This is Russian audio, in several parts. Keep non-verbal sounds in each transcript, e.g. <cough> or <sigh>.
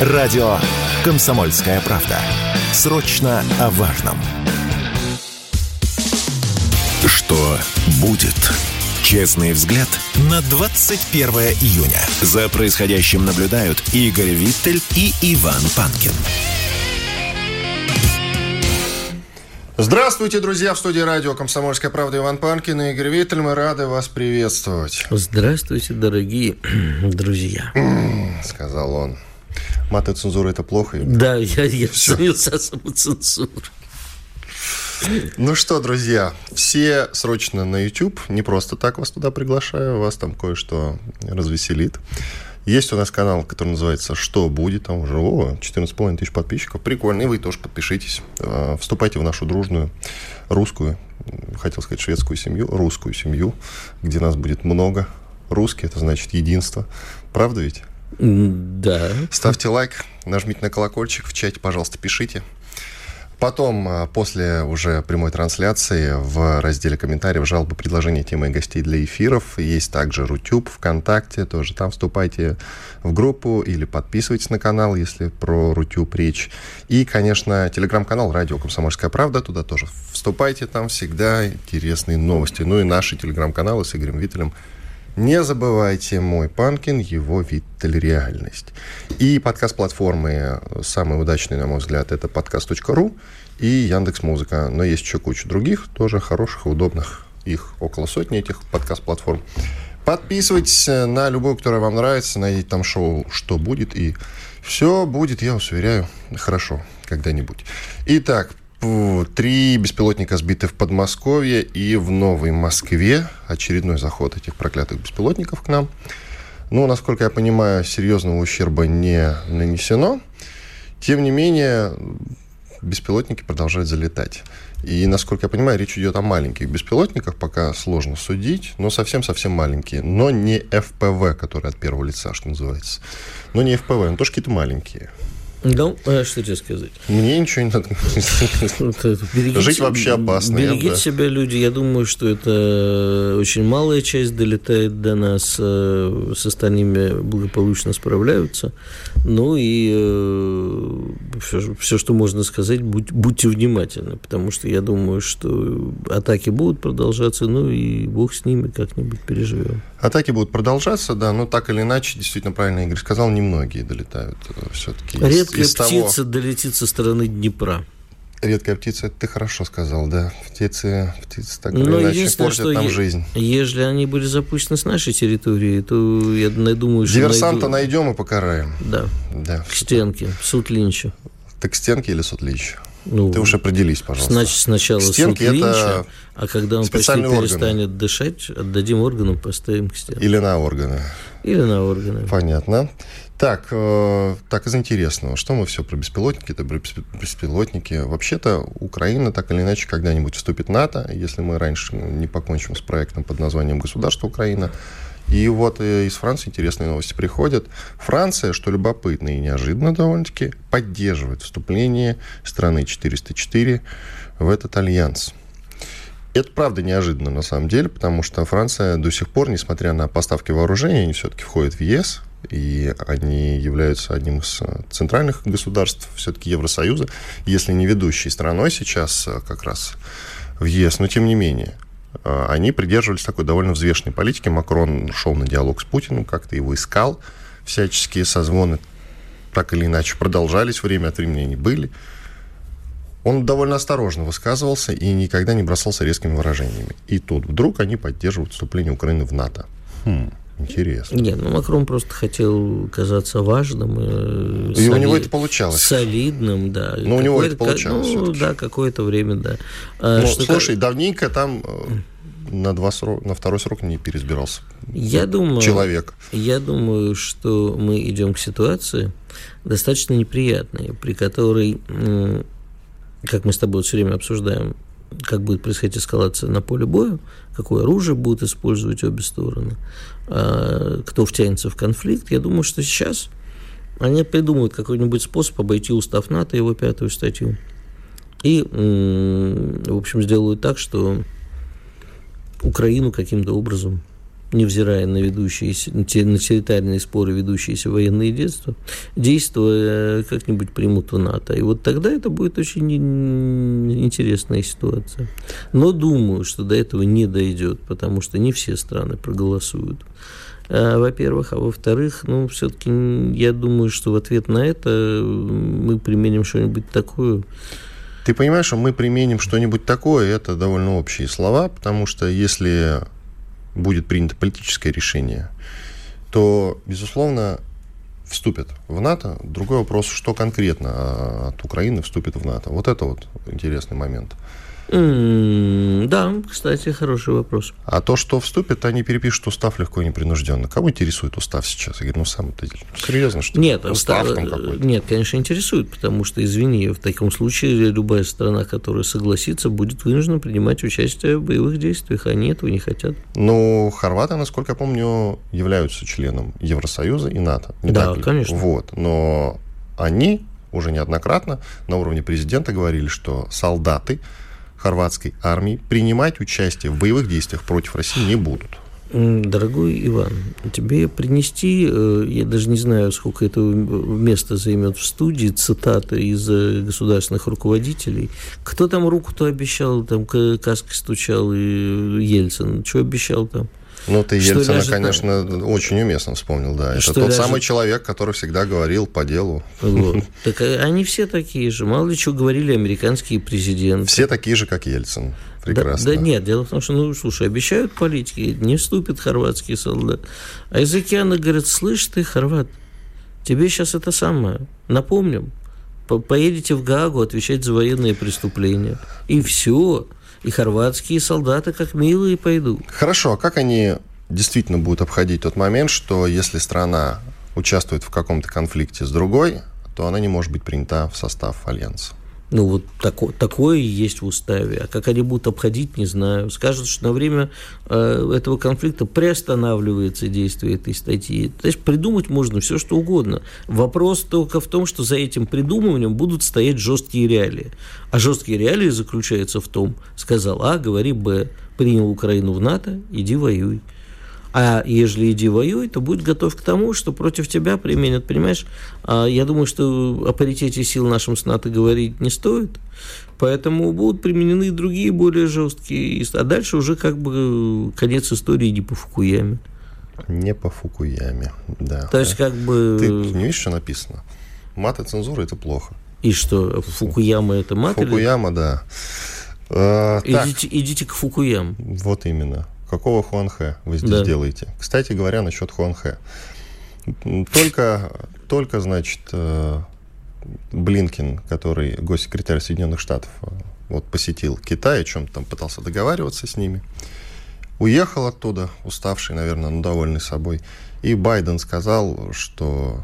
Радио «Комсомольская правда». Срочно о важном. Что будет? Честный взгляд на 21 июня. За происходящим наблюдают Игорь Виттель и Иван Панкин. Здравствуйте, друзья! В студии радио «Комсомольская правда» Иван Панкин и Игорь Виттель. Мы рады вас приветствовать. Здравствуйте, дорогие <clears throat> друзья. Сказал он. Мат и цензура – это плохо? Да, я, я занялся самоцензурой. Ну что, друзья, все срочно на YouTube. Не просто так вас туда приглашаю, вас там кое-что развеселит. Есть у нас канал, который называется «Что будет?». Там уже о, 14,5 тысяч подписчиков. Прикольно. И вы тоже подпишитесь. А, вступайте в нашу дружную русскую, хотел сказать шведскую семью, русскую семью, где нас будет много. Русский – это значит единство. Правда ведь? Да. Ставьте лайк, нажмите на колокольчик, в чате, пожалуйста, пишите. Потом, а, после уже прямой трансляции, в разделе комментариев жалобы, предложения, темы и гостей для эфиров. Есть также Рутюб, ВКонтакте, тоже там вступайте в группу или подписывайтесь на канал, если про Рутюб речь. И, конечно, телеграм-канал «Радио Комсомольская правда», туда тоже вступайте, там всегда интересные новости. Ну и наши телеграм-каналы с Игорем Виттелем – не забывайте «Мой Панкин», его Виттель реальность. И подкаст-платформы самые удачные, на мой взгляд, это подкаст.ру и Яндекс Музыка. Но есть еще куча других, тоже хороших и удобных. Их около сотни этих подкаст-платформ. Подписывайтесь на любую, которая вам нравится, найдите там шоу «Что будет», и все будет, я вас уверяю, хорошо когда-нибудь. Итак, Три беспилотника сбиты в Подмосковье и в Новой Москве. Очередной заход этих проклятых беспилотников к нам. Ну, насколько я понимаю, серьезного ущерба не нанесено. Тем не менее, беспилотники продолжают залетать. И, насколько я понимаю, речь идет о маленьких беспилотниках, пока сложно судить, но совсем-совсем маленькие. Но не ФПВ, которые от первого лица, что называется. Но не ФПВ, но тоже какие-то маленькие. Ну, а что тебе сказать? Мне ничего не надо. Берегите, Жить вообще опасно. Берегите да. себя, люди. Я думаю, что это очень малая часть долетает до нас. Э, с остальными благополучно справляются. Ну и все, э, все что можно сказать, будь, будьте внимательны, потому что я думаю, что атаки будут продолжаться, ну и бог с ними как-нибудь переживем. Атаки будут продолжаться, да, но так или иначе, действительно, правильно Игорь сказал, немногие долетают э, все-таки. Редкая птица того... долетит со стороны Днепра. Редкая птица, это ты хорошо сказал, да. Птицы, птицы так или Но иначе портят что нам е- жизнь. Если они были запущены с нашей территории, то я думаю, что Диверсанта найду... найдем и покараем. Да. да. К стенке, суд Линча. Так к стенке или суд Линча? Ну, Ты уж определись, пожалуйста. Значит, сначала стенки суд Линча, а когда он почти органы. перестанет дышать, отдадим органам, поставим к стенке. Или на органы. Или на органы. Понятно. Так, э, так из интересного. Что мы все про беспилотники? Это беспилотники. Вообще-то Украина так или иначе когда-нибудь вступит в НАТО, если мы раньше не покончим с проектом под названием «Государство Украина». И вот э, из Франции интересные новости приходят. Франция, что любопытно и неожиданно довольно-таки, поддерживает вступление страны 404 в этот альянс. Это правда неожиданно на самом деле, потому что Франция до сих пор, несмотря на поставки вооружений, они все-таки входят в ЕС, и они являются одним из э, центральных государств все-таки Евросоюза, если не ведущей страной сейчас э, как раз в ЕС, но тем не менее. Э, они придерживались такой довольно взвешенной политики. Макрон шел на диалог с Путиным, как-то его искал. Всяческие созвоны так или иначе продолжались, время от времени они были. Он довольно осторожно высказывался и никогда не бросался резкими выражениями. И тут вдруг они поддерживают вступление Украины в НАТО. Хм. Интересно. Нет, ну Макрон просто хотел казаться важным. Э, и соли... у него это получалось. Солидным, да. Но у него это получалось. Ну, да, какое-то время, да. А, ну, что слушай, давненько там э, на, два срок, на второй срок не переизбирался я думаю, человек. Я думаю, что мы идем к ситуации достаточно неприятной, при которой, как мы с тобой все время обсуждаем, как будет происходить эскалация на поле боя, какое оружие будут использовать обе стороны, а, кто втянется в конфликт. Я думаю, что сейчас они придумают какой-нибудь способ обойти устав НАТО, его пятую статью. И, в общем, сделают так, что Украину каким-то образом невзирая на ведущиеся, на территориальные споры, ведущиеся военные действия, действия как-нибудь примут в НАТО. И вот тогда это будет очень интересная ситуация. Но думаю, что до этого не дойдет, потому что не все страны проголосуют. А, во-первых, а во-вторых, ну, все-таки я думаю, что в ответ на это мы применим что-нибудь такое, ты понимаешь, что мы применим что-нибудь такое, это довольно общие слова, потому что если будет принято политическое решение, то, безусловно, вступят в НАТО. Другой вопрос, что конкретно от Украины вступит в НАТО. Вот это вот интересный момент. Mm, да, кстати, хороший вопрос. А то, что вступит, они перепишут устав легко и непринужденно. Кого интересует устав сейчас? Я говорю, ну сам ты серьезно, что нет, устав там какой-то? Нет, конечно, интересует, потому что, извини, в таком случае любая страна, которая согласится, будет вынуждена принимать участие в боевых действиях. Они этого не хотят. Ну, хорваты, насколько я помню, являются членом Евросоюза и НАТО. Не да, конечно. Вот, но они уже неоднократно на уровне президента говорили, что солдаты хорватской армии принимать участие в боевых действиях против России не будут. Дорогой Иван, тебе принести, э, я даже не знаю, сколько это место займет в студии, цитаты из э, государственных руководителей. Кто там руку-то обещал, там каской стучал и Ельцин, что обещал там? Ну, ты Ельцина, ляжет... конечно, очень уместно вспомнил, да. Это тот ляжет... самый человек, который всегда говорил по делу. Вот. Так э, они все такие же. Мало ли что говорили американские президенты. Все такие же, как Ельцин. Прекрасно. Да, да нет, дело в том, что, ну, слушай, обещают политики, не вступит хорватский солдат. А из океана говорят, слышь ты, хорват, тебе сейчас это самое, напомним, поедете в Гаагу отвечать за военные преступления. И все и хорватские солдаты как милые пойдут. Хорошо, а как они действительно будут обходить тот момент, что если страна участвует в каком-то конфликте с другой, то она не может быть принята в состав альянса? Ну, вот тако, такое есть в уставе. А как они будут обходить, не знаю. Скажут, что на время э, этого конфликта приостанавливается действие этой статьи. То есть придумать можно все, что угодно. Вопрос только в том, что за этим придумыванием будут стоять жесткие реалии. А жесткие реалии заключаются в том, сказал А, говори Б, принял Украину в НАТО, иди воюй. А ежели иди воюй, то будь готов к тому, что против тебя применят, понимаешь? А я думаю, что о паритете сил нашим с НАТО говорить не стоит. Поэтому будут применены другие более жесткие. А дальше уже как бы конец истории не по Фукуяме. Не по Фукуяме, да. То есть как бы... Ты не видишь, что написано? Мат и цензура – это плохо. И что, Фукуяма – это мат? Фукуяма, или... да. А, идите, идите к Фукуям. Вот именно. Какого Хуанхэ вы здесь да. делаете? Кстати говоря, насчет Хуанхэ. Только, только, значит, э, Блинкин, который госсекретарь Соединенных Штатов, э, вот посетил Китай, о чем там пытался договариваться с ними, уехал оттуда, уставший, наверное, но довольный собой. И Байден сказал, что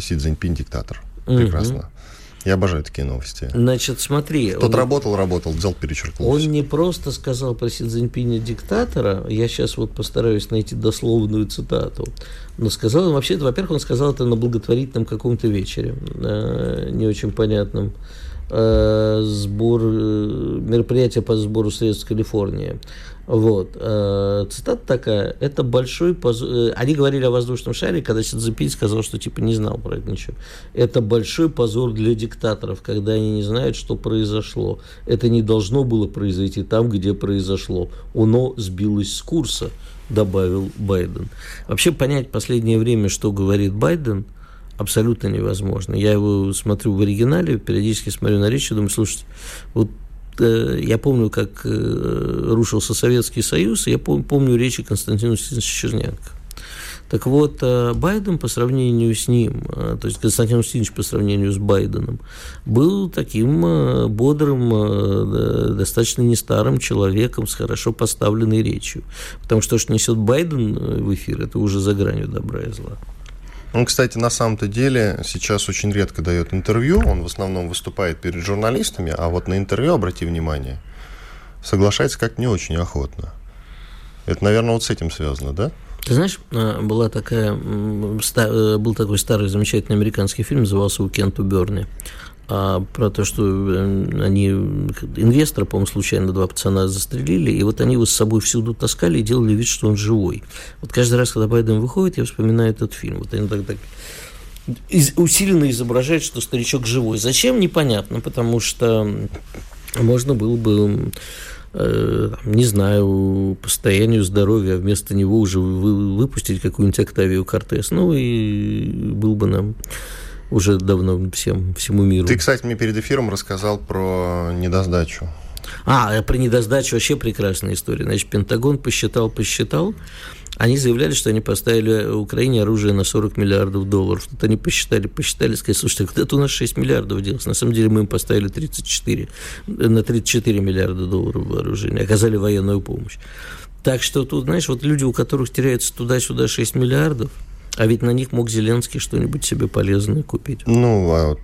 Си Цзиньпин диктатор. Прекрасно. Я обожаю такие новости. Значит, смотри. Тот он, работал, работал, взял, перечеркнул. Он не просто сказал про Си Цзиньпиня диктатора, я сейчас вот постараюсь найти дословную цитату, но сказал он вообще, во-первых, он сказал это на благотворительном каком-то вечере, э, не очень понятном, э, сбор, э, мероприятие по сбору средств в Калифорнии. Вот. Э, цитата такая. Это большой позор... Они говорили о воздушном шаре, когда Си Цзиньпинь сказал, что типа не знал про это ничего. Это большой позор для диктаторов, когда они не знают, что произошло. Это не должно было произойти там, где произошло. Оно сбилось с курса, добавил Байден. Вообще понять последнее время, что говорит Байден, абсолютно невозможно. Я его смотрю в оригинале, периодически смотрю на речь и думаю, слушайте, вот Э, я помню, как э, рушился Советский Союз, я помню речи Константина Устиновича Черненко. Так вот, э, Байден по сравнению с ним, то есть Константин Устинович по сравнению с Байденом, был таким бодрым, достаточно нестарым человеком с хорошо поставленной речью. Потому что то, что несет Байден в эфир, это уже за гранью добра и зла. Он, кстати, на самом-то деле сейчас очень редко дает интервью, он в основном выступает перед журналистами, а вот на интервью, обрати внимание, соглашается как не очень охотно. Это, наверное, вот с этим связано, да? Ты знаешь, а, была такая, э, был такой старый замечательный американский фильм, назывался «У Кенту Берни». А про то, что э, они инвестора, по-моему, случайно два пацана застрелили, и вот они его с собой всюду таскали и делали вид, что он живой. Вот каждый раз, когда Байден выходит, я вспоминаю этот фильм. Вот они так, так из, усиленно изображают, что старичок живой. Зачем, непонятно, потому что можно было бы э, не знаю, по состоянию здоровья, а вместо него уже вы, выпустить какую-нибудь Октавию Кортес. Ну и был бы нам уже давно всем, всему миру. Ты, кстати, мне перед эфиром рассказал про недосдачу. А, про недосдачу вообще прекрасная история. Значит, Пентагон посчитал, посчитал, они заявляли, что они поставили Украине оружие на 40 миллиардов долларов. Тут они посчитали, посчитали, сказали, слушайте, куда-то у нас 6 миллиардов делось. На самом деле мы им поставили 34, на 34 миллиарда долларов вооружения, оказали военную помощь. Так что тут, знаешь, вот люди, у которых теряется туда-сюда 6 миллиардов, а ведь на них мог Зеленский что-нибудь себе полезное купить. Ну, а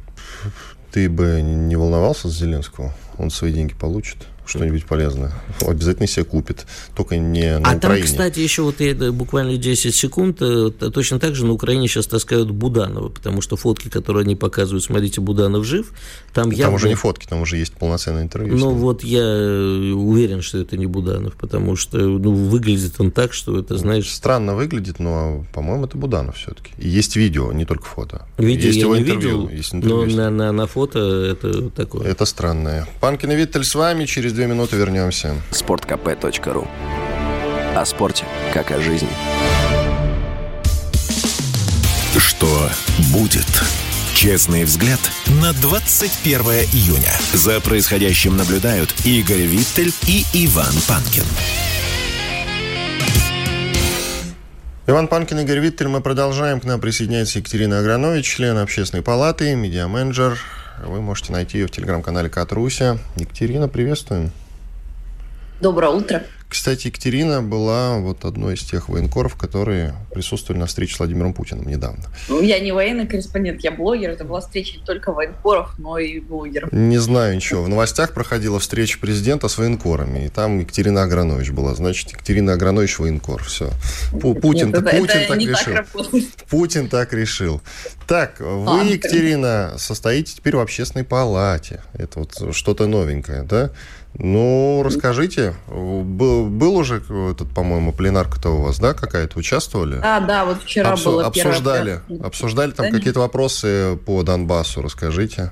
ты бы не волновался за Зеленского? Он свои деньги получит? Что-нибудь полезное. Обязательно себе купит, только не на а Украине. там, кстати, еще вот я, буквально 10 секунд, э, точно так же на Украине сейчас таскают Буданова, потому что фотки, которые они показывают, смотрите, Буданов жив, там, там явно... уже не фотки, там уже есть полноценное интервью. Ну вот я э, уверен, что это не Буданов, потому что ну, выглядит он так, что это, знаешь... Странно выглядит, но, по-моему, это Буданов все-таки. И есть видео, не только фото. Видео есть я его не интервью, видел, есть интервью. но на, на, на фото это такое. Это странное. Панкин и Виттель с вами, через две минуты вернемся. Спорткп.ру О спорте, как о жизни. Что будет? Честный взгляд на 21 июня. За происходящим наблюдают Игорь Виттель и Иван Панкин. Иван Панкин, Игорь Виттель. Мы продолжаем. К нам присоединяется Екатерина Агранович, член общественной палаты, медиаменеджер. Вы можете найти ее в телеграм-канале Катруся. Екатерина, приветствуем. Доброе утро. Кстати, Екатерина была вот одной из тех военкоров, которые присутствовали на встрече с Владимиром Путиным недавно. Ну, я не военный корреспондент, я блогер. Это была встреча не только военкоров, но и блогеров. Не знаю ничего. В новостях проходила встреча президента с военкорами, и там Екатерина Агранович была. Значит, Екатерина Агранович военкор. Все. Путин, Нет, это, Путин это так решил. Так Путин так решил. Так, вы, А, Екатерина, состоите теперь в общественной палате. Это вот что-то новенькое, да? Ну, расскажите, был, был уже этот, по-моему, пленарка-то у вас, да, какая-то? Участвовали? А, да, вот вчера Обсу- было первое обсуждали, пресс- обсуждали там Да, какие-то вопросы по Донбассу, расскажите.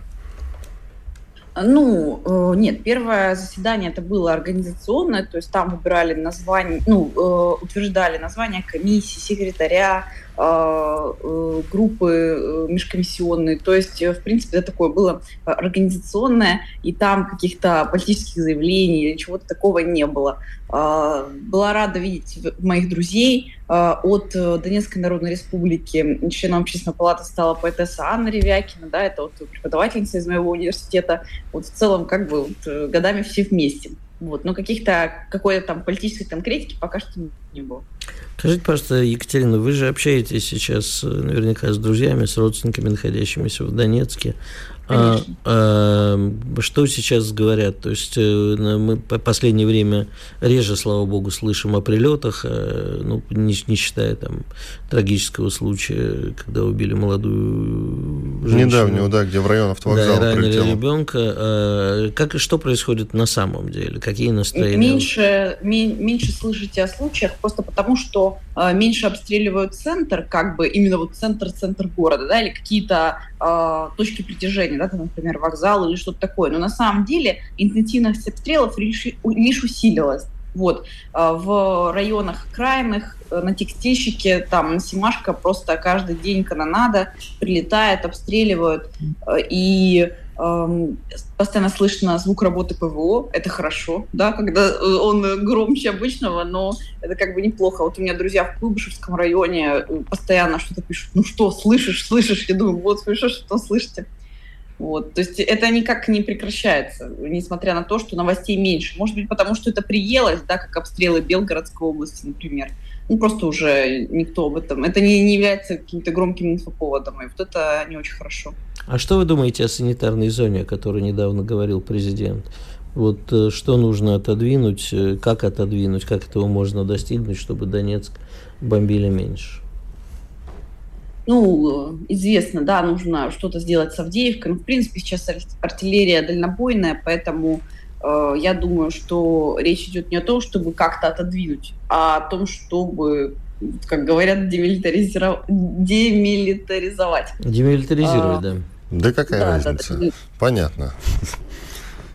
Ну, э, нет, первое заседание это было организационное, то есть там выбирали название, ну, э, утверждали название комиссии, секретаря, группы э, межкомиссионные. То есть, э, в принципе, это такое было организационное, и там каких-то политических заявлений или чего-то такого не было. Э, Была рада видеть моих друзей. Э, От э, Донецкой Народной Республики членом общественной палаты стала поэтесса Анна Ревякина, да, это вот преподавательница из моего университета. Вот в целом как бы вот, э, годами все вместе. Вот. Но каких-то, какой-то там политической конкретики пока что не было. Скажите, пожалуйста, Екатерина, вы же общаетесь сейчас э, наверняка с друзьями, с родственниками, находящимися в Донецке. А, а, что сейчас говорят? То есть э, мы по последнее время реже, слава богу, слышим о прилетах, э, ну, не, не считая там трагического случая, когда убили молодую женщину. Недавнего, да, где в район Да, автовокзала и ранили прилетело. ребенка. А, Как и что происходит на самом деле? Какие настроения? Меньше, ме- меньше слышите о случаях просто потому, что э, меньше обстреливают центр, как бы именно вот центр-центр города, да, или какие-то э, точки притяжения, да, там, например, вокзал или что-то такое. Но на самом деле интенсивность обстрелов лишь, усилилась. Вот. А В районах крайних, э, на текстильщике, там, на Симашко просто каждый день канонада прилетает, обстреливают. Э, И эм, постоянно слышно звук работы ПВО. Это хорошо, да, когда э, он громче обычного, но это как бы неплохо. Вот у меня друзья в Куйбышевском районе э, постоянно что-то пишут. Ну что, слышишь, слышишь? Я думаю, вот, слышишь, что слышите? Вот. То есть это никак не прекращается, несмотря на то, что новостей меньше. Может быть, потому что это приелось, да, как обстрелы Белгородской области, например. Ну, просто уже никто об этом... Это не, не является каким-то громким инфоповодом, и вот это не очень хорошо. А что вы думаете о санитарной зоне, о которой недавно говорил президент? Вот э, что нужно отодвинуть, э, как отодвинуть, как этого можно достигнуть, чтобы Донецк бомбили меньше? Ну, известно, да, нужно что-то сделать с Авдеевкой. Ну, в принципе, сейчас артиллерия дальнобойная, поэтому э, я думаю, что речь идет не о том, чтобы как-то отодвинуть, а о том, чтобы, как говорят, демилитаризировать. демилитаризовать. Демилитаризировать, а, да. Да какая да, разница? Да, да. Понятно.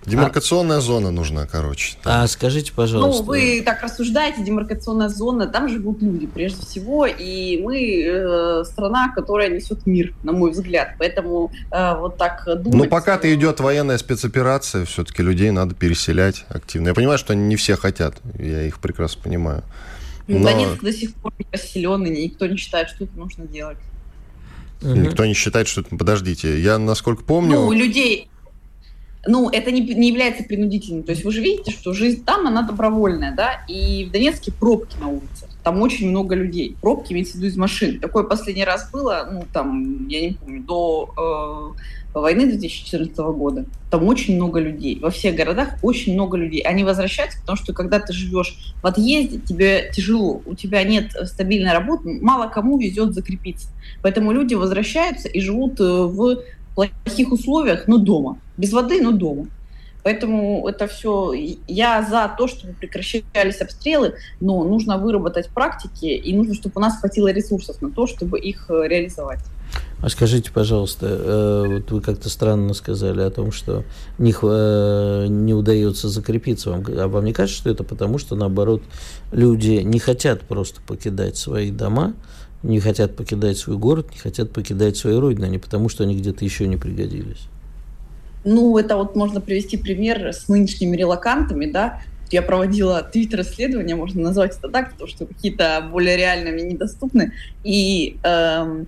Демаркационная а... зона нужна, короче. А скажите, пожалуйста. Ну, вы так рассуждаете, демаркационная зона, там живут люди, прежде всего, и мы э, страна, которая несет мир, на мой взгляд. Поэтому э, вот так думать... Ну, пока-то идет военная спецоперация, все-таки людей надо переселять активно. Я понимаю, что они не все хотят, я их прекрасно понимаю. Но... Донецк до сих пор не расселен, и никто не считает, что это нужно делать. Никто не считает, что это... Подождите, я, насколько помню... Ну, людей ну, это не, не является принудительным. То есть вы же видите, что жизнь там, она добровольная, да, и в Донецке пробки на улицах. Там очень много людей. Пробки имеется в виду из машин. Такое последний раз было, ну, там, я не помню, до э, войны 2014 года. Там очень много людей. Во всех городах очень много людей. Они возвращаются, потому что когда ты живешь в отъезде, тебе тяжело, у тебя нет стабильной работы, мало кому везет закрепиться. Поэтому люди возвращаются и живут э, в плохих условиях, но дома. Без воды, но дома. Поэтому это все... Я за то, чтобы прекращались обстрелы, но нужно выработать практики, и нужно, чтобы у нас хватило ресурсов на то, чтобы их э, реализовать. А скажите, пожалуйста, э, вот вы как-то странно сказали о том, что не, э, не удается закрепиться вам. А вам не кажется, что это потому, что, наоборот, люди не хотят просто покидать свои дома, не хотят покидать свой город, не хотят покидать свою родину, а не потому, что они где-то еще не пригодились. Ну, это вот можно привести пример с нынешними релакантами, да. Я проводила твиттер-исследование, можно назвать это так, потому что какие-то более реальными недоступны. И эм,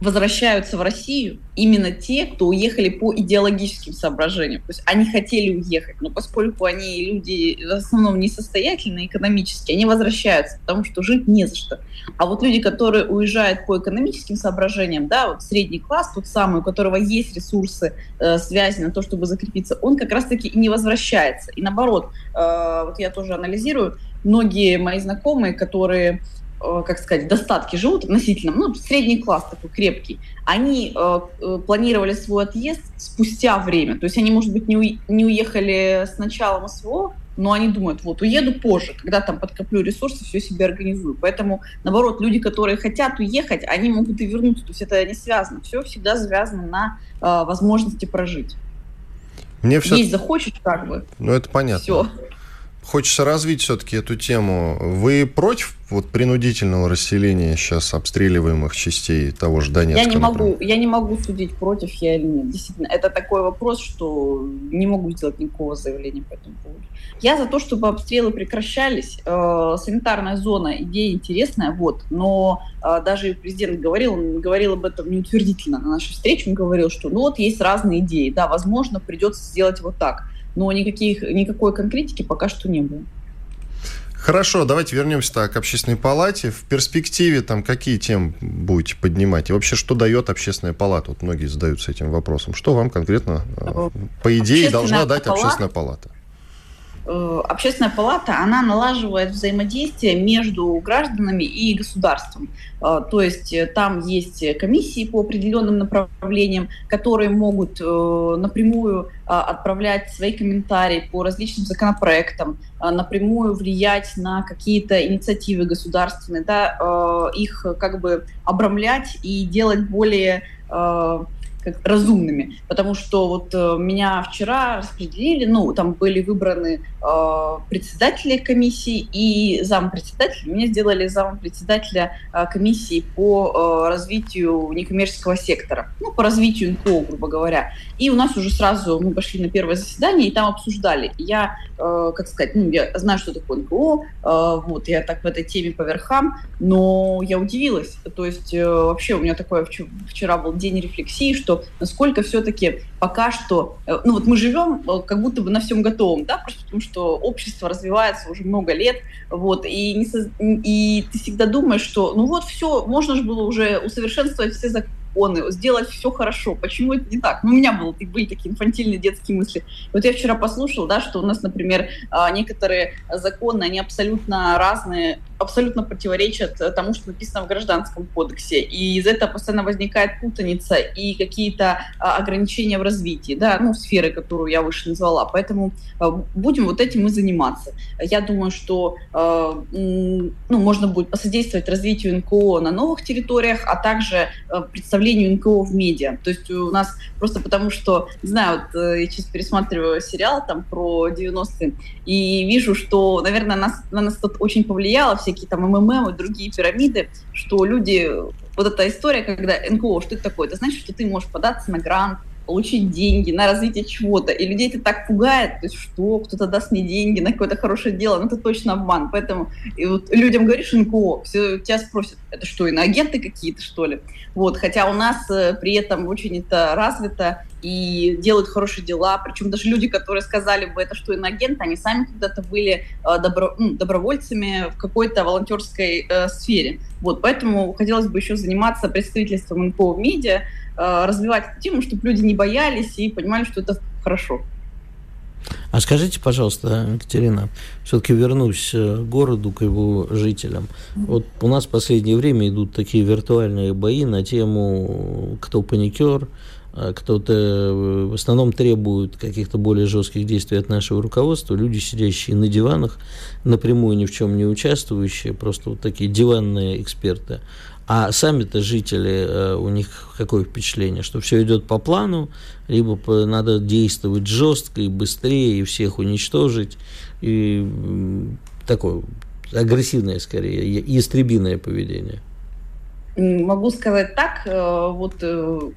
возвращаются в Россию именно те, кто уехали по идеологическим соображениям. То есть они хотели уехать, но поскольку они люди в основном несостоятельные экономически, они возвращаются, потому что жить не за что. А вот люди, которые уезжают по экономическим соображениям, да, вот средний класс, тот самый, у которого есть ресурсы, э, связи на то, чтобы закрепиться, он как раз-таки и не возвращается. И наоборот, э, вот я тоже анализирую, многие мои знакомые, которые как сказать, достатки живут относительно, ну, средний класс такой крепкий, они э, э, планировали свой отъезд спустя время. То есть они, может быть, не, у, не уехали с началом СВО, но они думают, вот, уеду позже, когда там подкоплю ресурсы, все себе организую. Поэтому, наоборот, люди, которые хотят уехать, они могут и вернуться. То есть это не связано. Все всегда связано на э, возможности прожить. Мне все... Есть захочешь, как бы. Ну, это понятно. Все хочется развить все-таки эту тему. Вы против вот принудительного расселения сейчас обстреливаемых частей того же Донецка? Я не могу, я не могу судить против я или нет. Действительно, это такой вопрос, что не могу сделать никакого заявления по этому поводу. Я за то, чтобы обстрелы прекращались. Э, санитарная зона идея интересная, вот, но э, даже президент говорил, он говорил об этом неутвердительно на нашей встрече, он говорил, что ну вот есть разные идеи, да, возможно, придется сделать вот так но никаких, никакой конкретики пока что не было. Хорошо, давайте вернемся так к общественной палате. В перспективе там какие темы будете поднимать? И вообще, что дает общественная палата? Вот многие задаются этим вопросом. Что вам конкретно, э, по идее, должна дать палата, общественная палата? Э, общественная палата, она налаживает взаимодействие между гражданами и государством. Э, то есть э, там есть комиссии по определенным направлениям, которые могут напрямую отправлять свои комментарии по различным законопроектам, напрямую влиять на какие-то инициативы государственные, да, их как бы обрамлять и делать более как разумными, потому что вот э, меня вчера распределили, ну, там были выбраны э, председатели комиссии и зампредседателя, меня сделали зампредседателя э, комиссии по э, развитию некоммерческого сектора, ну, по развитию НКО, грубо говоря. И у нас уже сразу мы пошли на первое заседание и там обсуждали. Я, э, как сказать, ну, я знаю, что такое НКО, э, вот, я так в этой теме по верхам, но я удивилась, то есть э, вообще у меня такое вчера был день рефлексии, что насколько все-таки пока что, э, ну вот мы живем э, как будто бы на всем готовом, да, просто потому что общество развивается уже много лет, вот, и, не со... и ты всегда думаешь, что ну вот все, можно же было уже усовершенствовать все законы, сделать все хорошо. Почему это не так? Ну, у меня было, были такие инфантильные детские мысли. Вот я вчера послушала, да, что у нас, например, а, некоторые законы, они абсолютно разные абсолютно противоречат тому, что написано в Гражданском кодексе. И из этого постоянно возникает путаница и какие-то а, ограничения в развитии, да, ну, сферы, которую я выше назвала. Поэтому будем вот этим и заниматься. Я думаю, что ну, можно будет посодействовать развитию НКО на новых территориях, а также представлению НКО в медиа. То есть у нас просто потому, что, не знаю, вот я сейчас пересматриваю сериал там про 90-е, и вижу, что, наверное, нас, на нас тут очень повлияло всякие там МММ и другие пирамиды, что люди, вот эта история, когда НКО, что это такое? Это значит, что ты можешь податься на грант, получить деньги на развитие чего-то. И людей это так пугает, то есть что, кто-то даст мне деньги на какое-то хорошее дело, ну это точно обман. Поэтому и вот людям говоришь НКО, все тебя спросят, это что, иноагенты какие-то, что ли? Вот, хотя у нас э, при этом очень это развито и делают хорошие дела, причем даже люди, которые сказали бы это, что иноагенты, они сами когда-то были э, добро, ну, добровольцами в какой-то волонтерской э, сфере. Вот, поэтому хотелось бы еще заниматься представительством НКО в медиа, развивать эту тему, чтобы люди не боялись и понимали, что это хорошо. А скажите, пожалуйста, Екатерина, все-таки вернусь к городу, к его жителям. Вот у нас в последнее время идут такие виртуальные бои на тему кто паникер, а кто-то в основном требует каких-то более жестких действий от нашего руководства, люди, сидящие на диванах, напрямую ни в чем не участвующие, просто вот такие диванные эксперты. А сами-то жители, э, у них какое впечатление, что все идет по плану, либо надо действовать жестко и быстрее, и всех уничтожить, и такое агрессивное скорее, ястребиное поведение. Могу сказать так, э, вот э,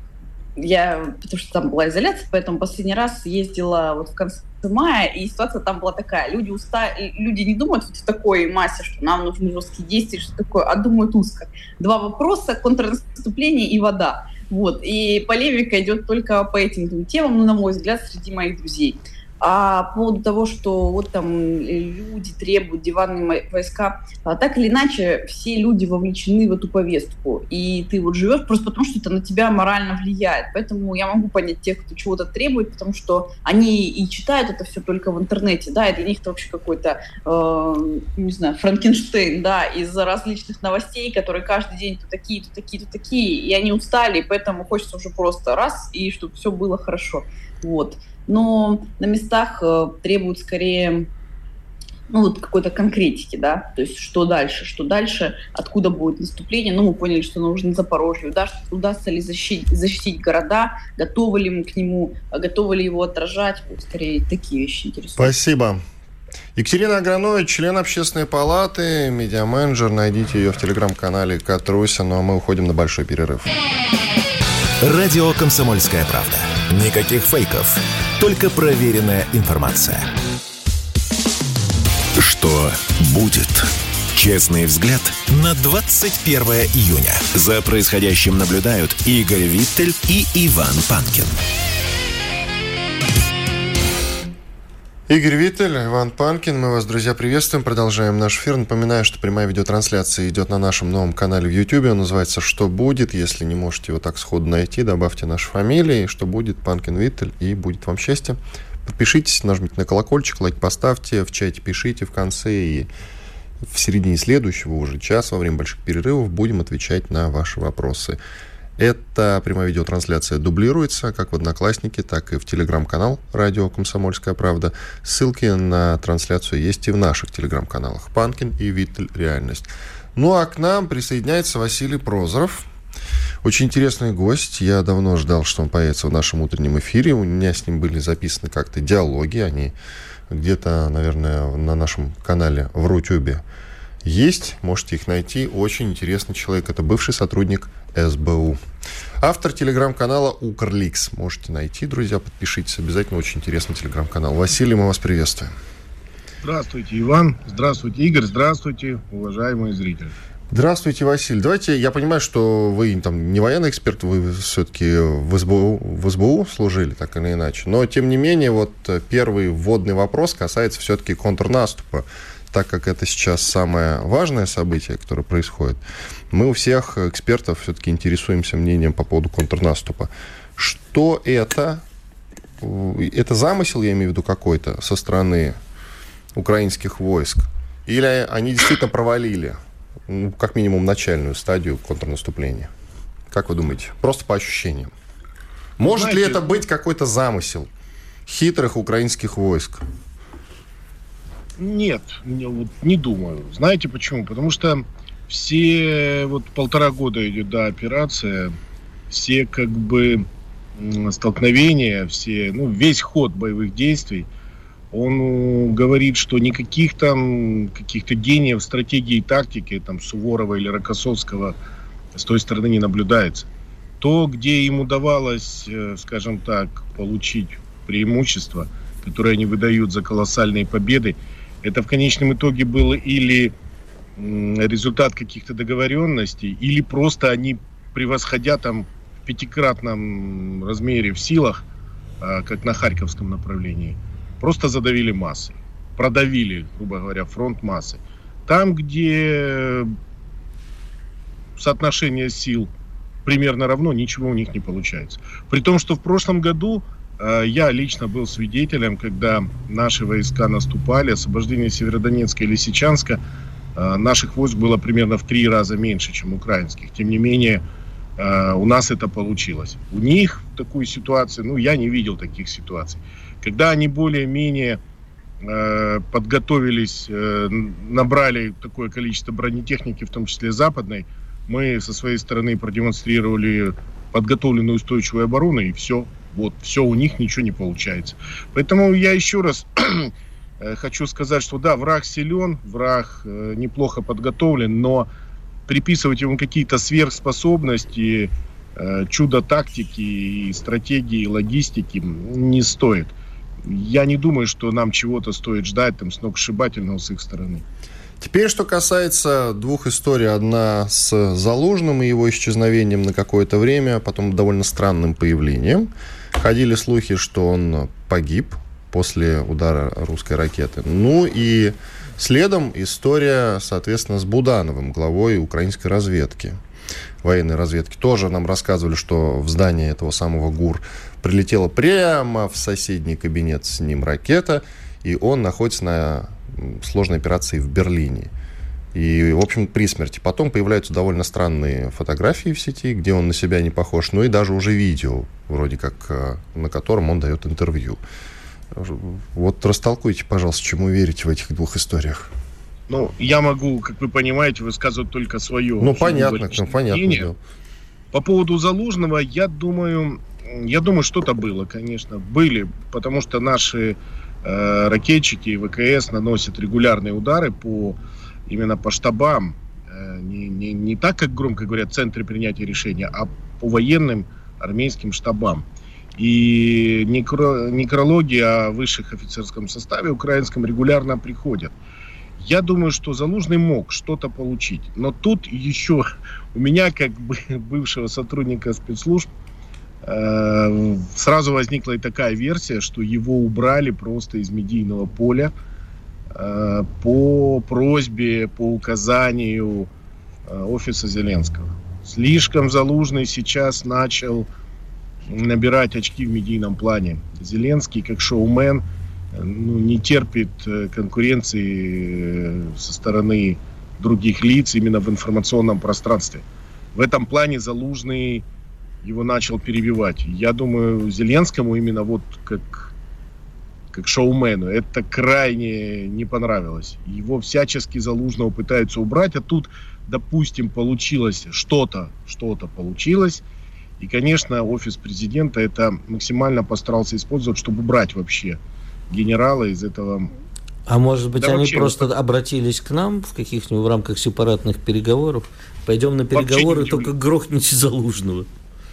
я, потому что там была изоляция, поэтому последний раз ездила вот в конце мая, и ситуация там была такая. Люди, уста... люди не думают вот в такой массе, что нам нужны жесткие действия, что такое, а думают узко. Два вопроса, контрнаступление и вода. Вот. И полемика идет только по этим двум темам, ну, на мой взгляд, среди моих друзей. А по поводу того, что вот там люди требуют диванные войска, а так или иначе все люди вовлечены в эту повестку. И ты вот живешь просто потому, что это на тебя морально влияет. Поэтому я могу понять тех, кто чего-то требует, потому что они и читают это все только в интернете, да, и для них это вообще какой-то, э, не знаю, Франкенштейн, да, из различных новостей, которые каждый день то такие, то такие, то такие, и они устали, и поэтому хочется уже просто раз, и чтобы все было хорошо. Вот но на местах э, требуют скорее ну, вот какой-то конкретики, да, то есть что дальше, что дальше, откуда будет наступление, ну, мы поняли, что нужно Запорожье, удастся, удастся ли защитить, защитить города, готовы ли мы к нему, а готовы ли его отражать, вот, скорее такие вещи интересуют. Спасибо. Екатерина Агранович, член общественной палаты, медиаменеджер, найдите ее в телеграм-канале Катруся, ну а мы уходим на большой перерыв. Радио «Комсомольская правда». Никаких фейков, только проверенная информация. Что будет? Честный взгляд на 21 июня. За происходящим наблюдают Игорь Виттель и Иван Панкин. Игорь Виттель, Иван Панкин. Мы вас, друзья, приветствуем. Продолжаем наш эфир. Напоминаю, что прямая видеотрансляция идет на нашем новом канале в YouTube. Он называется «Что будет?». Если не можете его так сходу найти, добавьте наши фамилии. «Что будет?» Панкин Виттель. И будет вам счастье. Подпишитесь, нажмите на колокольчик, лайк поставьте, в чате пишите в конце. И в середине следующего уже часа, во время больших перерывов, будем отвечать на ваши вопросы. Эта прямая видеотрансляция дублируется как в Одноклассники, так и в телеграм-канал «Радио Комсомольская правда». Ссылки на трансляцию есть и в наших телеграм-каналах «Панкин» и «Виттель. Реальность». Ну а к нам присоединяется Василий Прозоров, очень интересный гость. Я давно ждал, что он появится в нашем утреннем эфире. У меня с ним были записаны как-то диалоги. Они где-то, наверное, на нашем канале в Рутюбе есть. Можете их найти. Очень интересный человек. Это бывший сотрудник СБУ. Автор телеграм-канала Укрликс. Можете найти, друзья, подпишитесь. Обязательно очень интересный телеграм-канал. Василий, мы вас приветствуем. Здравствуйте, Иван. Здравствуйте, Игорь. Здравствуйте, уважаемые зрители. Здравствуйте, Василий. Давайте, я понимаю, что вы там не военный эксперт, вы все-таки в СБУ, в СБУ служили, так или иначе. Но, тем не менее, вот первый вводный вопрос касается все-таки контрнаступа так как это сейчас самое важное событие, которое происходит, мы у всех экспертов все-таки интересуемся мнением по поводу контрнаступа. Что это? Это замысел, я имею в виду, какой-то со стороны украинских войск? Или они действительно провалили, ну, как минимум, начальную стадию контрнаступления? Как вы думаете? Просто по ощущениям. Может Знаете, ли это быть какой-то замысел хитрых украинских войск? Нет, не, вот, не думаю. Знаете почему? Потому что все вот полтора года идет да, операция, все как бы столкновения, все, ну, весь ход боевых действий, он говорит, что никаких там каких-то гениев стратегии и тактики, там, Суворова или Рокоссовского с той стороны не наблюдается. То, где им удавалось, э, скажем так, получить преимущество, которое они выдают за колоссальные победы, это в конечном итоге было или результат каких-то договоренностей, или просто они, превосходя там в пятикратном размере в силах, а, как на Харьковском направлении, просто задавили массы, продавили, грубо говоря, фронт массы. Там, где соотношение сил примерно равно, ничего у них не получается. При том, что в прошлом году я лично был свидетелем, когда наши войска наступали, освобождение Северодонецка и Лисичанска, э, наших войск было примерно в три раза меньше, чем украинских. Тем не менее, э, у нас это получилось. У них такую ситуацию, ну, я не видел таких ситуаций. Когда они более-менее подготовились, набрали такое количество бронетехники, в том числе западной, мы со своей стороны продемонстрировали подготовленную устойчивую оборону, и все. Вот, все у них ничего не получается. Поэтому я еще раз <clears throat> э, хочу сказать, что да, враг силен, враг э, неплохо подготовлен, но приписывать ему какие-то сверхспособности, э, чудо тактики стратегии, логистики не стоит. Я не думаю, что нам чего-то стоит ждать там сногсшибательного с их стороны. Теперь, что касается двух историй. Одна с Залужным и его исчезновением на какое-то время, потом довольно странным появлением. Ходили слухи, что он погиб после удара русской ракеты. Ну и следом история, соответственно, с Будановым, главой украинской разведки военной разведки, тоже нам рассказывали, что в здание этого самого ГУР прилетела прямо в соседний кабинет с ним ракета, и он находится на сложной операции в Берлине. И, в общем, при смерти. Потом появляются довольно странные фотографии в сети, где он на себя не похож, ну и даже уже видео, вроде как, э, на котором он дает интервью. Вот растолкуйте, пожалуйста, чему верите в этих двух историях. Ну, я могу, как вы понимаете, высказывать только свое. Ну, понятно, ну, понятно. Да. По поводу Залужного, я думаю, я думаю, что-то было, конечно. Были, потому что наши Э, ракетчики и ВКС наносят регулярные удары по именно по штабам, э, не, не, не так, как громко говорят, центры принятия решения, а по военным армейским штабам. И некро, некрологи о высших офицерском составе украинском регулярно приходят. Я думаю, что Залужный мог что-то получить. Но тут еще у меня, как бы <laughs> бывшего сотрудника спецслужб, Э, сразу возникла и такая версия, что его убрали просто из медийного поля э, по просьбе, по указанию э, офиса Зеленского. Слишком Залужный сейчас начал набирать очки в медийном плане. Зеленский, как шоумен, ну, не терпит конкуренции со стороны других лиц именно в информационном пространстве. В этом плане Залужный его начал перебивать. Я думаю, Зеленскому именно вот как, как шоумену это крайне не понравилось. Его всячески Залужного пытаются убрать, а тут, допустим, получилось что-то, что-то получилось. И, конечно, офис президента это максимально постарался использовать, чтобы убрать вообще генерала из этого а может быть, да они просто вот... обратились к нам в каких-нибудь в рамках сепаратных переговоров? Пойдем на переговоры, только грохните <laughs> Залужного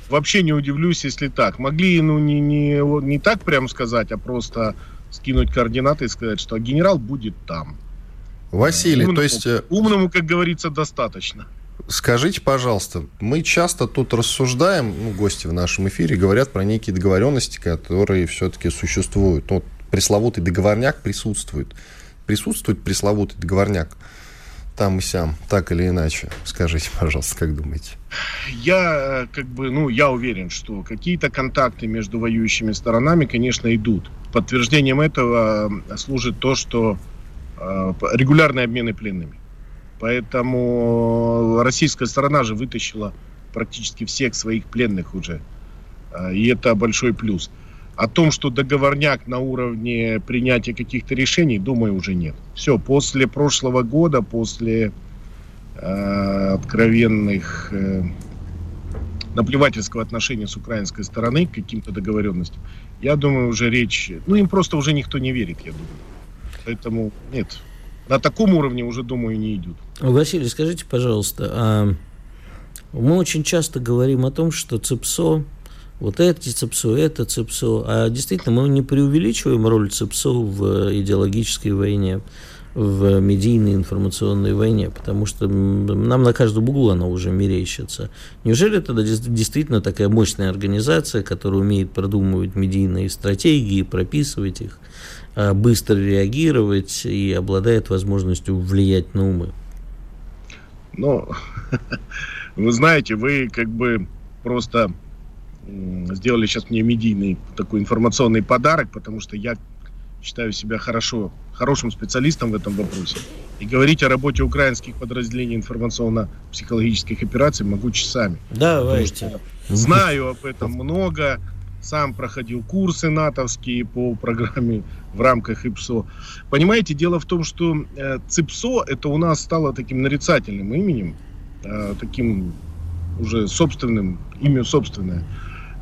вообще не удивлюсь, если так. Могли, ну, не, не, не так прям сказать, а просто скинуть координаты и сказать, что генерал будет там. Василий, умному, то есть... Э, умному, как говорится, достаточно. Скажите, пожалуйста, мы часто тут рассуждаем, ну, гости в нашем эфире говорят про некие договоренности, которые все-таки существуют. Ну, пресловутый договорняк присутствует. Присутствует пресловутый договорняк там и сям, так или иначе? Скажите, пожалуйста, как думаете? Я, э, как бы, ну, я уверен, что какие-то контакты между воюющими сторонами, конечно, идут. Подтверждением этого э, служит то, что э, регулярные обмены пленными. Поэтому российская сторона же вытащила практически всех своих пленных уже. Э, и это большой плюс. О том, что договорняк на уровне принятия каких-то решений, думаю, уже нет. Все, после прошлого года, после э, откровенных э, наплевательского отношения с украинской стороны к каким-то договоренностям, я думаю, уже речь... Ну, им просто уже никто не верит, я думаю. Поэтому нет. На таком уровне уже, думаю, не идут. Василий, скажите, пожалуйста, а мы очень часто говорим о том, что ЦИПСО, вот это ЦИПСО, это ЦИПСО, а действительно мы не преувеличиваем роль ЦИПСО в идеологической войне в медийной информационной войне, потому что нам на каждом углу она уже мерещится. Неужели это действительно такая мощная организация, которая умеет продумывать медийные стратегии, прописывать их, а, быстро реагировать и обладает возможностью влиять на умы? Ну, <laughs> вы знаете, вы как бы просто сделали сейчас мне медийный такой информационный подарок, потому что я считаю себя хорошо, хорошим специалистом в этом вопросе. И говорить о работе украинских подразделений информационно-психологических операций могу часами. Давайте. Знаю об этом много, сам проходил курсы натовские по программе в рамках ИПСО. Понимаете, дело в том, что э, ЦИПСО это у нас стало таким нарицательным именем, э, таким уже собственным, имя собственное.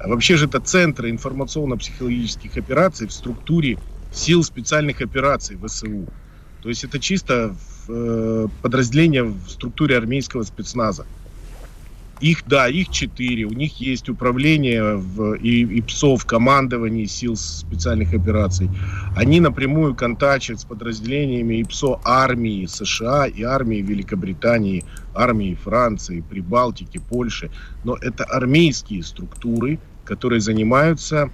А вообще же это центры информационно-психологических операций в структуре сил специальных операций ВСУ. То есть это чисто э, подразделение в структуре армейского спецназа. Их, да, их четыре. У них есть управление в, и, и ПСО в командовании сил специальных операций. Они напрямую контактируют с подразделениями ИПСО армии США и армии Великобритании, армии Франции, Прибалтики, Польши. Но это армейские структуры, которые занимаются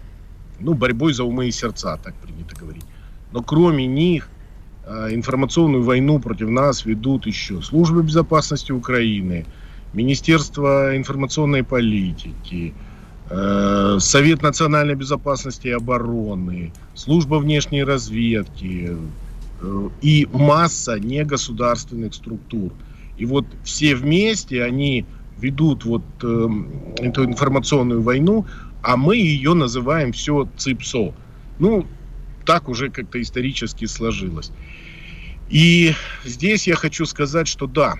ну, борьбой за умы и сердца, так принято говорить. Но кроме них а, информационную войну против нас ведут еще службы безопасности Украины, Министерство информационной политики, э, Совет национальной безопасности и обороны, служба внешней разведки э, и масса негосударственных структур. И вот все вместе они ведут вот э, эту информационную войну, а мы ее называем все ЦИПСО. Ну, так уже как-то исторически сложилось. И здесь я хочу сказать, что да,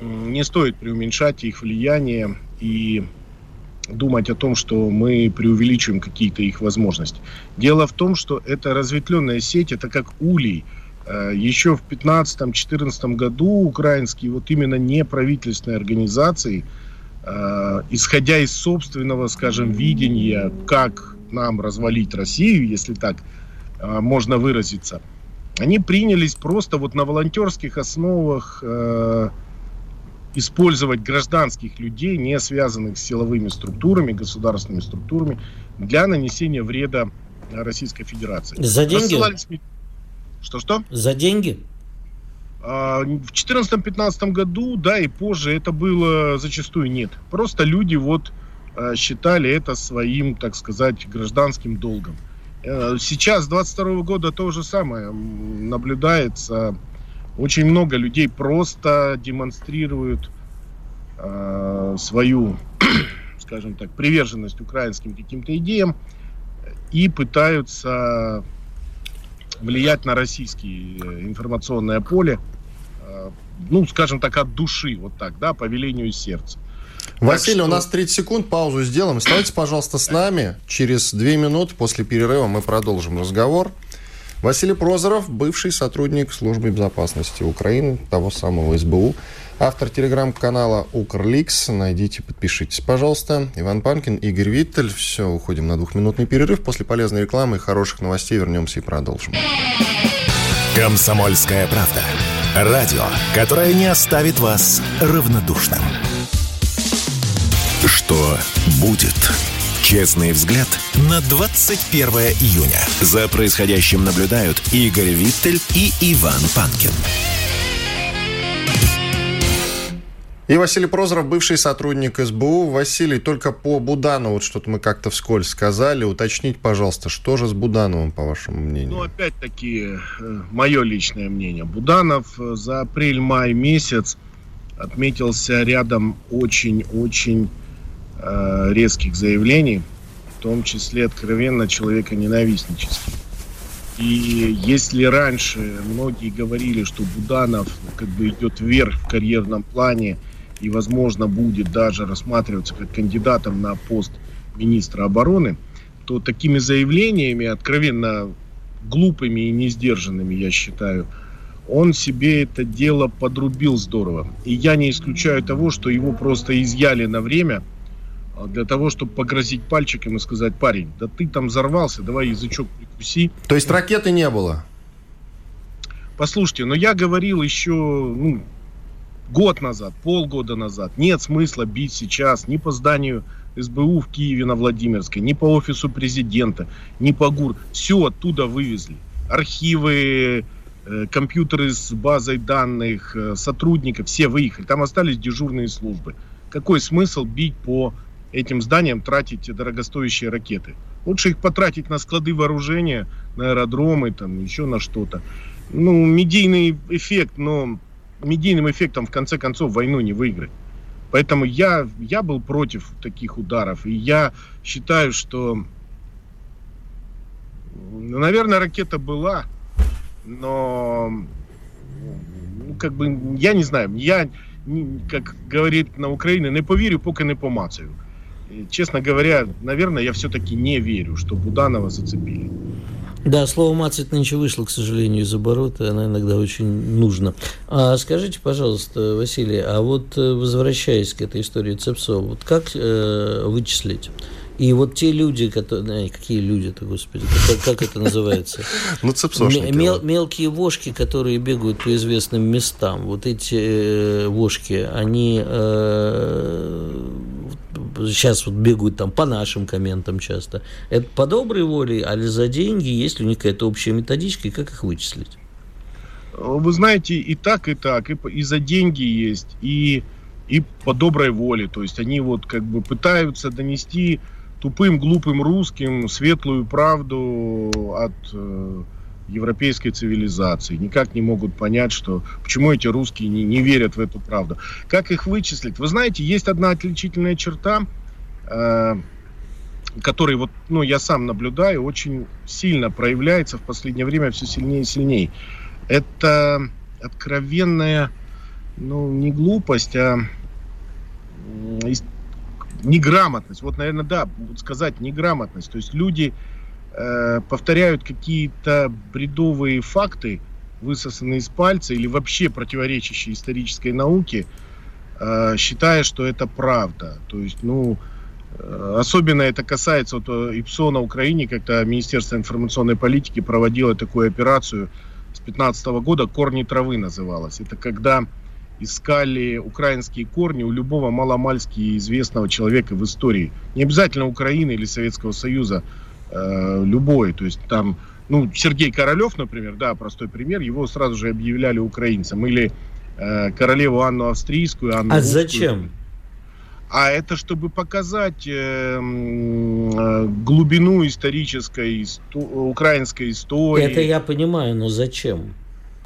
не стоит преуменьшать их влияние и думать о том, что мы преувеличиваем какие-то их возможности. Дело в том, что эта разветвленная сеть, это как улей. Э, Еще в 2015-2014 году украинские вот именно неправительственные организации – Э, исходя из собственного, скажем, видения, как нам развалить Россию, если так э, можно выразиться, они принялись просто вот на волонтерских основах использовать гражданских людей, не связанных с силовыми структурами, государственными структурами, для нанесения вреда Российской Федерации. За деньги? Что-что? За деньги? А, в 2014-2015 году, да, и позже это было зачастую нет. Просто люди вот а, считали это своим, так сказать, гражданским долгом. Э, сейчас, 22 года, то же самое наблюдается. Очень много людей просто демонстрируют э, свою, <clears throat> скажем так, приверженность украинским каким-то идеям и пытаются влиять на российское э, информационное поле, э, ну, скажем так, от души, вот так, да, по велению сердца. Василий, что... у нас 30 секунд, паузу сделаем. Оставайтесь, пожалуйста, с нами. Через 2 минуты после перерыва мы продолжим разговор. Василий Прозоров, бывший сотрудник службы безопасности Украины, того самого СБУ, автор телеграм-канала Укрликс. Найдите, подпишитесь, пожалуйста. Иван Панкин, Игорь Виттель. Все, уходим на двухминутный перерыв. После полезной рекламы и хороших новостей вернемся и продолжим. Комсомольская правда. Радио, которое не оставит вас равнодушным. Что будет? Честный взгляд на 21 июня. За происходящим наблюдают Игорь Виттель и Иван Панкин. И Василий Прозоров, бывший сотрудник СБУ. Василий, только по Буданову, вот что-то мы как-то вскользь сказали. Уточните, пожалуйста, что же с Будановым, по вашему мнению? Ну, опять-таки, э, мое личное мнение. Буданов э, за апрель-май месяц отметился рядом очень-очень э, резких заявлений, в том числе откровенно человеконенавистнических. И если раньше многие говорили, что Буданов как бы идет вверх в карьерном плане и, возможно, будет даже рассматриваться как кандидатом на пост министра обороны, то такими заявлениями, откровенно глупыми и несдержанными, я считаю, он себе это дело подрубил здорово. И я не исключаю того, что его просто изъяли на время а, для того, чтобы погрозить пальчиком и сказать, парень, да ты там взорвался, давай язычок прикуси. То есть ракеты не было? Послушайте, но я говорил еще ну, год назад, полгода назад, нет смысла бить сейчас ни по зданию СБУ в Киеве на Владимирской, ни по офису президента, ни по ГУР. Все оттуда вывезли. Архивы, э, компьютеры с базой данных, э, сотрудников, все выехали. Там остались дежурные службы. Какой смысл бить по этим зданиям, тратить дорогостоящие ракеты? Лучше их потратить на склады вооружения, на аэродромы, там, еще на что-то. Ну, медийный эффект, но медийным эффектом в конце концов войну не выиграть. Поэтому я, я был против таких ударов. И я считаю, что, ну, наверное, ракета была, но ну, как бы, я не знаю, я, как говорит на Украине, не поверю, пока не помацаю. И, честно говоря, наверное, я все-таки не верю, что Буданова зацепили. Да, слово «мацать» нынче вышло, к сожалению, из оборота, оно иногда очень нужно. А скажите, пожалуйста, Василий, а вот э, возвращаясь к этой истории Цепсова, вот как э, вычислить? И вот те люди, которые... Какие люди-то, господи, как, как это называется? <laughs> Ну, цепсошники. Мел, мелкие вошки, которые бегают по известным местам. Вот эти э, вошки, они э, сейчас вот бегают там по нашим комментам часто. Это по доброй воле, а ли за деньги? Есть ли у них какая-то общая методичка, и как их вычислить? Вы знаете, и так, и так, и, и за деньги есть, и, и по доброй воле. То есть они вот как бы пытаются донести тупым, глупым русским светлую правду от э, европейской цивилизации. Никак не могут понять, что почему эти русские не, не верят в эту правду. Как их вычислить? Вы знаете, есть одна отличительная черта, э, которой вот, ну, я сам наблюдаю, очень сильно проявляется в последнее время все сильнее и сильнее. Это откровенная, ну, не глупость, а неграмотность. Вот, наверное, да, сказать неграмотность. То есть люди э, повторяют какие-то бредовые факты, высосанные из пальца или вообще противоречащие исторической науке, э, считая, что это правда. То есть, ну, э, особенно это касается вот э, ИПСО на Украине, когда Министерство информационной политики проводило такую операцию с 2015 года «Корни травы» называлась. Это когда искали украинские корни у любого маломальски известного человека в истории. Не обязательно Украины или Советского Союза, э, любой. То есть там, ну, Сергей Королев, например, да, простой пример, его сразу же объявляли украинцем. Или э, королеву Анну Австрийскую, Анну А Русскую. зачем? А это чтобы показать э, э, глубину исторической исто- украинской истории. Это я понимаю, но зачем?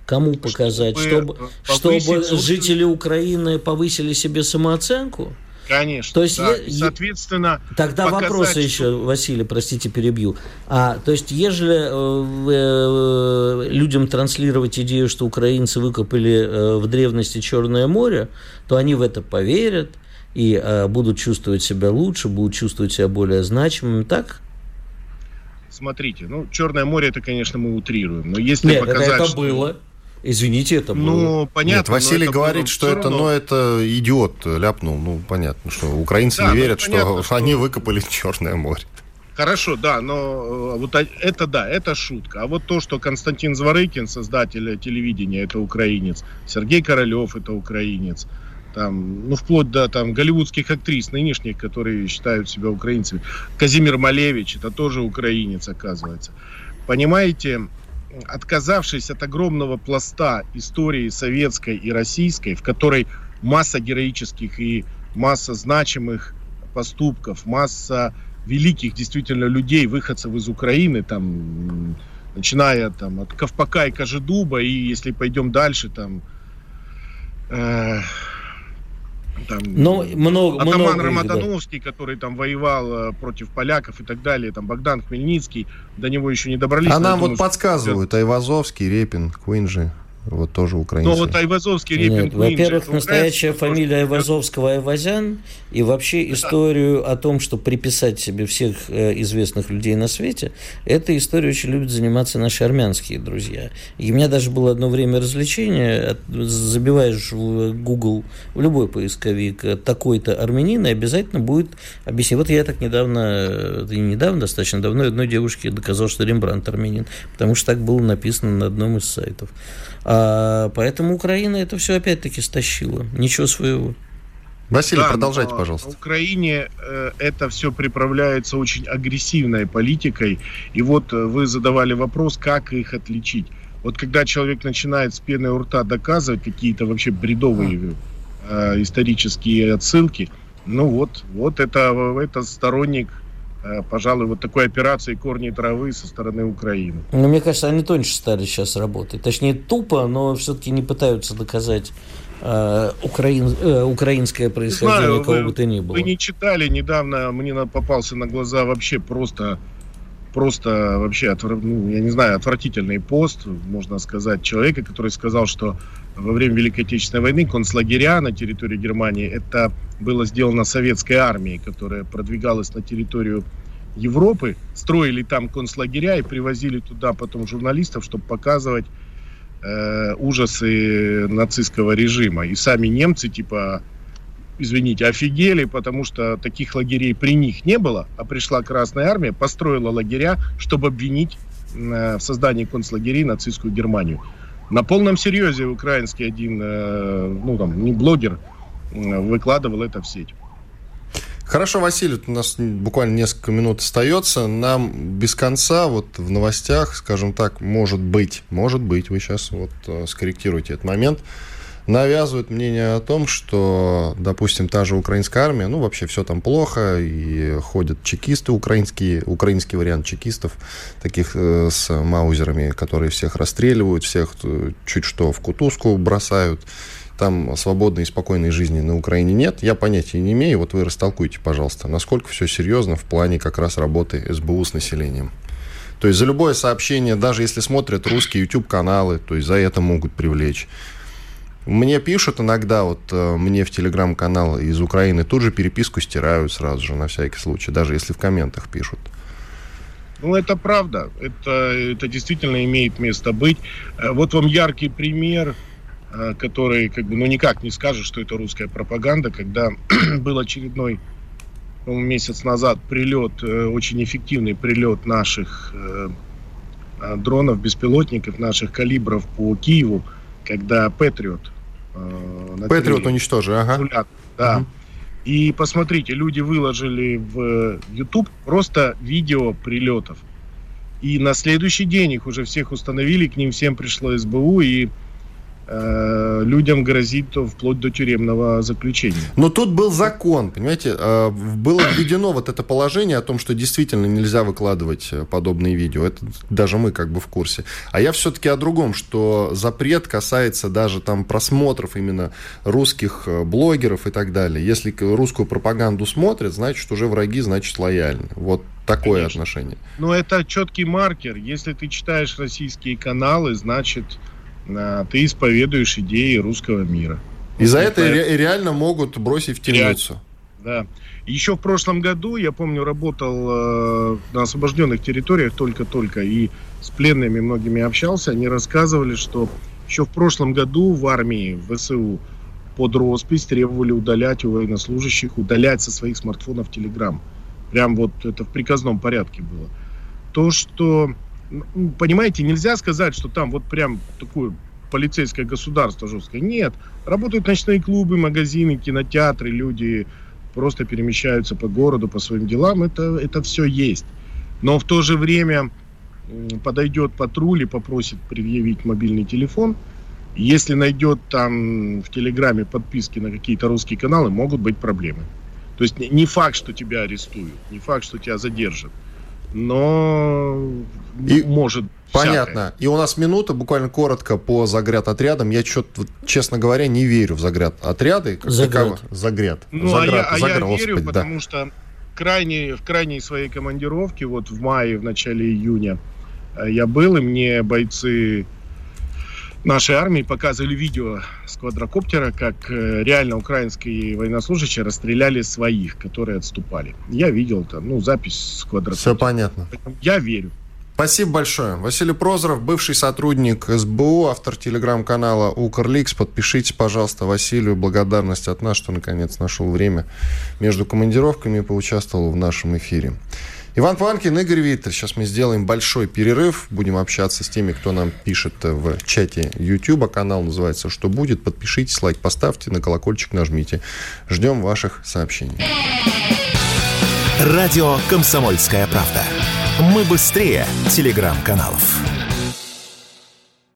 Кому показать? Чтобы, чтобы, чтобы жители Украины повысили себе самооценку? Конечно. То есть, да. я, соответственно, тогда показать, вопрос что... еще, Василий, простите, перебью. А, то есть, ежели э, э, людям транслировать идею, что украинцы выкопали э, в древности Черное море, то они в это поверят и э, будут чувствовать себя лучше, будут чувствовать себя более значимыми, так? Смотрите, ну, Черное море, это, конечно, мы утрируем, но если Нет, показать, это, это что... было. Извините, это было. Ну, понятно. Нет, Василий говорит, что это, равно... ну, это идиот ляпнул. Ну, понятно, что украинцы да, не верят, ну, понятно, что, что они выкопали <laughs> Черное море. Хорошо, да, но э, вот это да, это шутка. А вот то, что Константин Зворыкин, создатель телевидения, это украинец, Сергей Королев, это украинец, там, ну, вплоть до там голливудских актрис нынешних, которые считают себя украинцами. Казимир Малевич, это тоже украинец, оказывается. Понимаете, отказавшись от огромного пласта истории советской и российской, в которой масса героических и масса значимых поступков, масса великих действительно людей, выходцев из Украины, там, начиная там, от Ковпака и Кожедуба, и если пойдем дальше, там, э, там Но много, Атаман много Рамадановский, да. который там воевал э, против поляков и так далее, там Богдан Хмельницкий, до него еще не добрались. А нам вот подсказывают, Айвазовский, Репин, Куинджи. Вот тоже украинцы. Но вот Айвазовский Репин Нет, Во-первых, настоящая фамилия Айвазовского Айвазян. И вообще историю о том, что приписать себе всех э, известных людей на свете, эта история очень любят заниматься наши армянские друзья. И у меня даже было одно время развлечение. Забиваешь в Google, в любой поисковик, э, такой-то армянин, и обязательно будет объяснить. Вот я так недавно, и недавно, достаточно давно, одной девушке доказал, что Рембрандт армянин. Потому что так было написано на одном из сайтов. А, поэтому Украина это все опять-таки стащила. Ничего своего. Василий, да, продолжайте, пожалуйста. В Украине э, это все приправляется очень агрессивной политикой. И вот э, вы задавали вопрос, как их отличить. Вот когда человек начинает с пены у рта доказывать какие-то вообще бредовые э, исторические отсылки, ну вот, вот это, это сторонник Э, пожалуй, вот такой операции корни травы со стороны Украины. Ну, мне кажется, они тоньше стали сейчас работать. Точнее, тупо, но все-таки не пытаются доказать э, украин, э, украинское происхождение Знаю, кого вы, бы то ни было. Вы не читали, недавно мне попался на глаза вообще просто просто вообще, отвр... ну, я не знаю, отвратительный пост, можно сказать, человека, который сказал, что во время Великой Отечественной войны концлагеря на территории Германии, это было сделано советской армией, которая продвигалась на территорию Европы, строили там концлагеря и привозили туда потом журналистов, чтобы показывать э, ужасы нацистского режима. И сами немцы, типа, извините, офигели, потому что таких лагерей при них не было, а пришла Красная Армия, построила лагеря, чтобы обвинить э, в создании концлагерей нацистскую Германию. На полном серьезе украинский один, э, ну там, не блогер, э, выкладывал это в сеть. Хорошо, Василий, у нас буквально несколько минут остается. Нам без конца вот в новостях, скажем так, может быть, может быть, вы сейчас вот скорректируете этот момент, навязывают мнение о том, что, допустим, та же украинская армия, ну, вообще все там плохо, и ходят чекисты украинские, украинский вариант чекистов, таких э, с маузерами, которые всех расстреливают, всех э, чуть что в кутузку бросают. Там свободной и спокойной жизни на Украине нет. Я понятия не имею. Вот вы растолкуйте, пожалуйста, насколько все серьезно в плане как раз работы СБУ с населением. То есть за любое сообщение, даже если смотрят русские YouTube-каналы, то есть за это могут привлечь. Мне пишут иногда, вот э, мне в телеграм-канал из Украины тут же переписку стирают сразу же, на всякий случай, даже если в комментах пишут. Ну, это правда. Это, это действительно имеет место быть. Э, вот вам яркий пример, э, который, как бы, ну, никак не скажешь, что это русская пропаганда, когда <clears throat> был очередной месяц назад прилет, очень эффективный прилет наших дронов, беспилотников, наших калибров по Киеву, когда Патриот Э, Патриот уничтожили, ага. Да. Угу. И посмотрите, люди выложили в YouTube просто видео прилетов. И на следующий день их уже всех установили, к ним всем пришло СБУ, и людям грозит вплоть до тюремного заключения. Но тут был закон, понимаете, э, было введено вот это положение о том, что действительно нельзя выкладывать э, подобные видео. Это даже мы как бы в курсе. А я все-таки о другом, что запрет касается даже там просмотров именно русских блогеров и так далее. Если русскую пропаганду смотрят, значит уже враги, значит лояльны. Вот такое Конечно. отношение. Но это четкий маркер. Если ты читаешь российские каналы, значит ты исповедуешь идеи русского мира. И за это ре- реально могут бросить в темницу. Да. Еще в прошлом году, я помню, работал э, на освобожденных территориях только-только и с пленными многими общался. Они рассказывали, что еще в прошлом году в армии, в ВСУ, под роспись требовали удалять у военнослужащих, удалять со своих смартфонов Телеграм. Прям вот это в приказном порядке было. То, что понимаете, нельзя сказать, что там вот прям такое полицейское государство жесткое. Нет, работают ночные клубы, магазины, кинотеатры, люди просто перемещаются по городу, по своим делам. Это, это все есть. Но в то же время подойдет патруль и попросит предъявить мобильный телефон, Если найдет там в Телеграме подписки на какие-то русские каналы, могут быть проблемы. То есть не факт, что тебя арестуют, не факт, что тебя задержат, но И может Понятно. И у нас минута, буквально коротко по загряд отрядам. Я что-то, честно говоря, не верю в загряд отряды. Как таково. Загряд. Ну, Заград, а я, а заград, я верю, господи, да. потому что крайне, в крайней своей командировке, вот в мае, в начале июня, э, я был, и мне бойцы нашей армии показывали видео с квадрокоптера, как э, реально украинские военнослужащие расстреляли своих, которые отступали. Я видел там, ну, запись с Все квадрокоптера. понятно. Поэтому Я верю. Спасибо большое. Василий Прозоров, бывший сотрудник СБУ, автор телеграм-канала Укрликс. Подпишитесь, пожалуйста, Василию. Благодарность от нас, что наконец нашел время между командировками и поучаствовал в нашем эфире. Иван Панкин, Игорь Виттель. Сейчас мы сделаем большой перерыв. Будем общаться с теми, кто нам пишет в чате YouTube. Канал называется «Что будет?». Подпишитесь, лайк поставьте, на колокольчик нажмите. Ждем ваших сообщений. Радио «Комсомольская правда». Мы быстрее телеграм-каналов.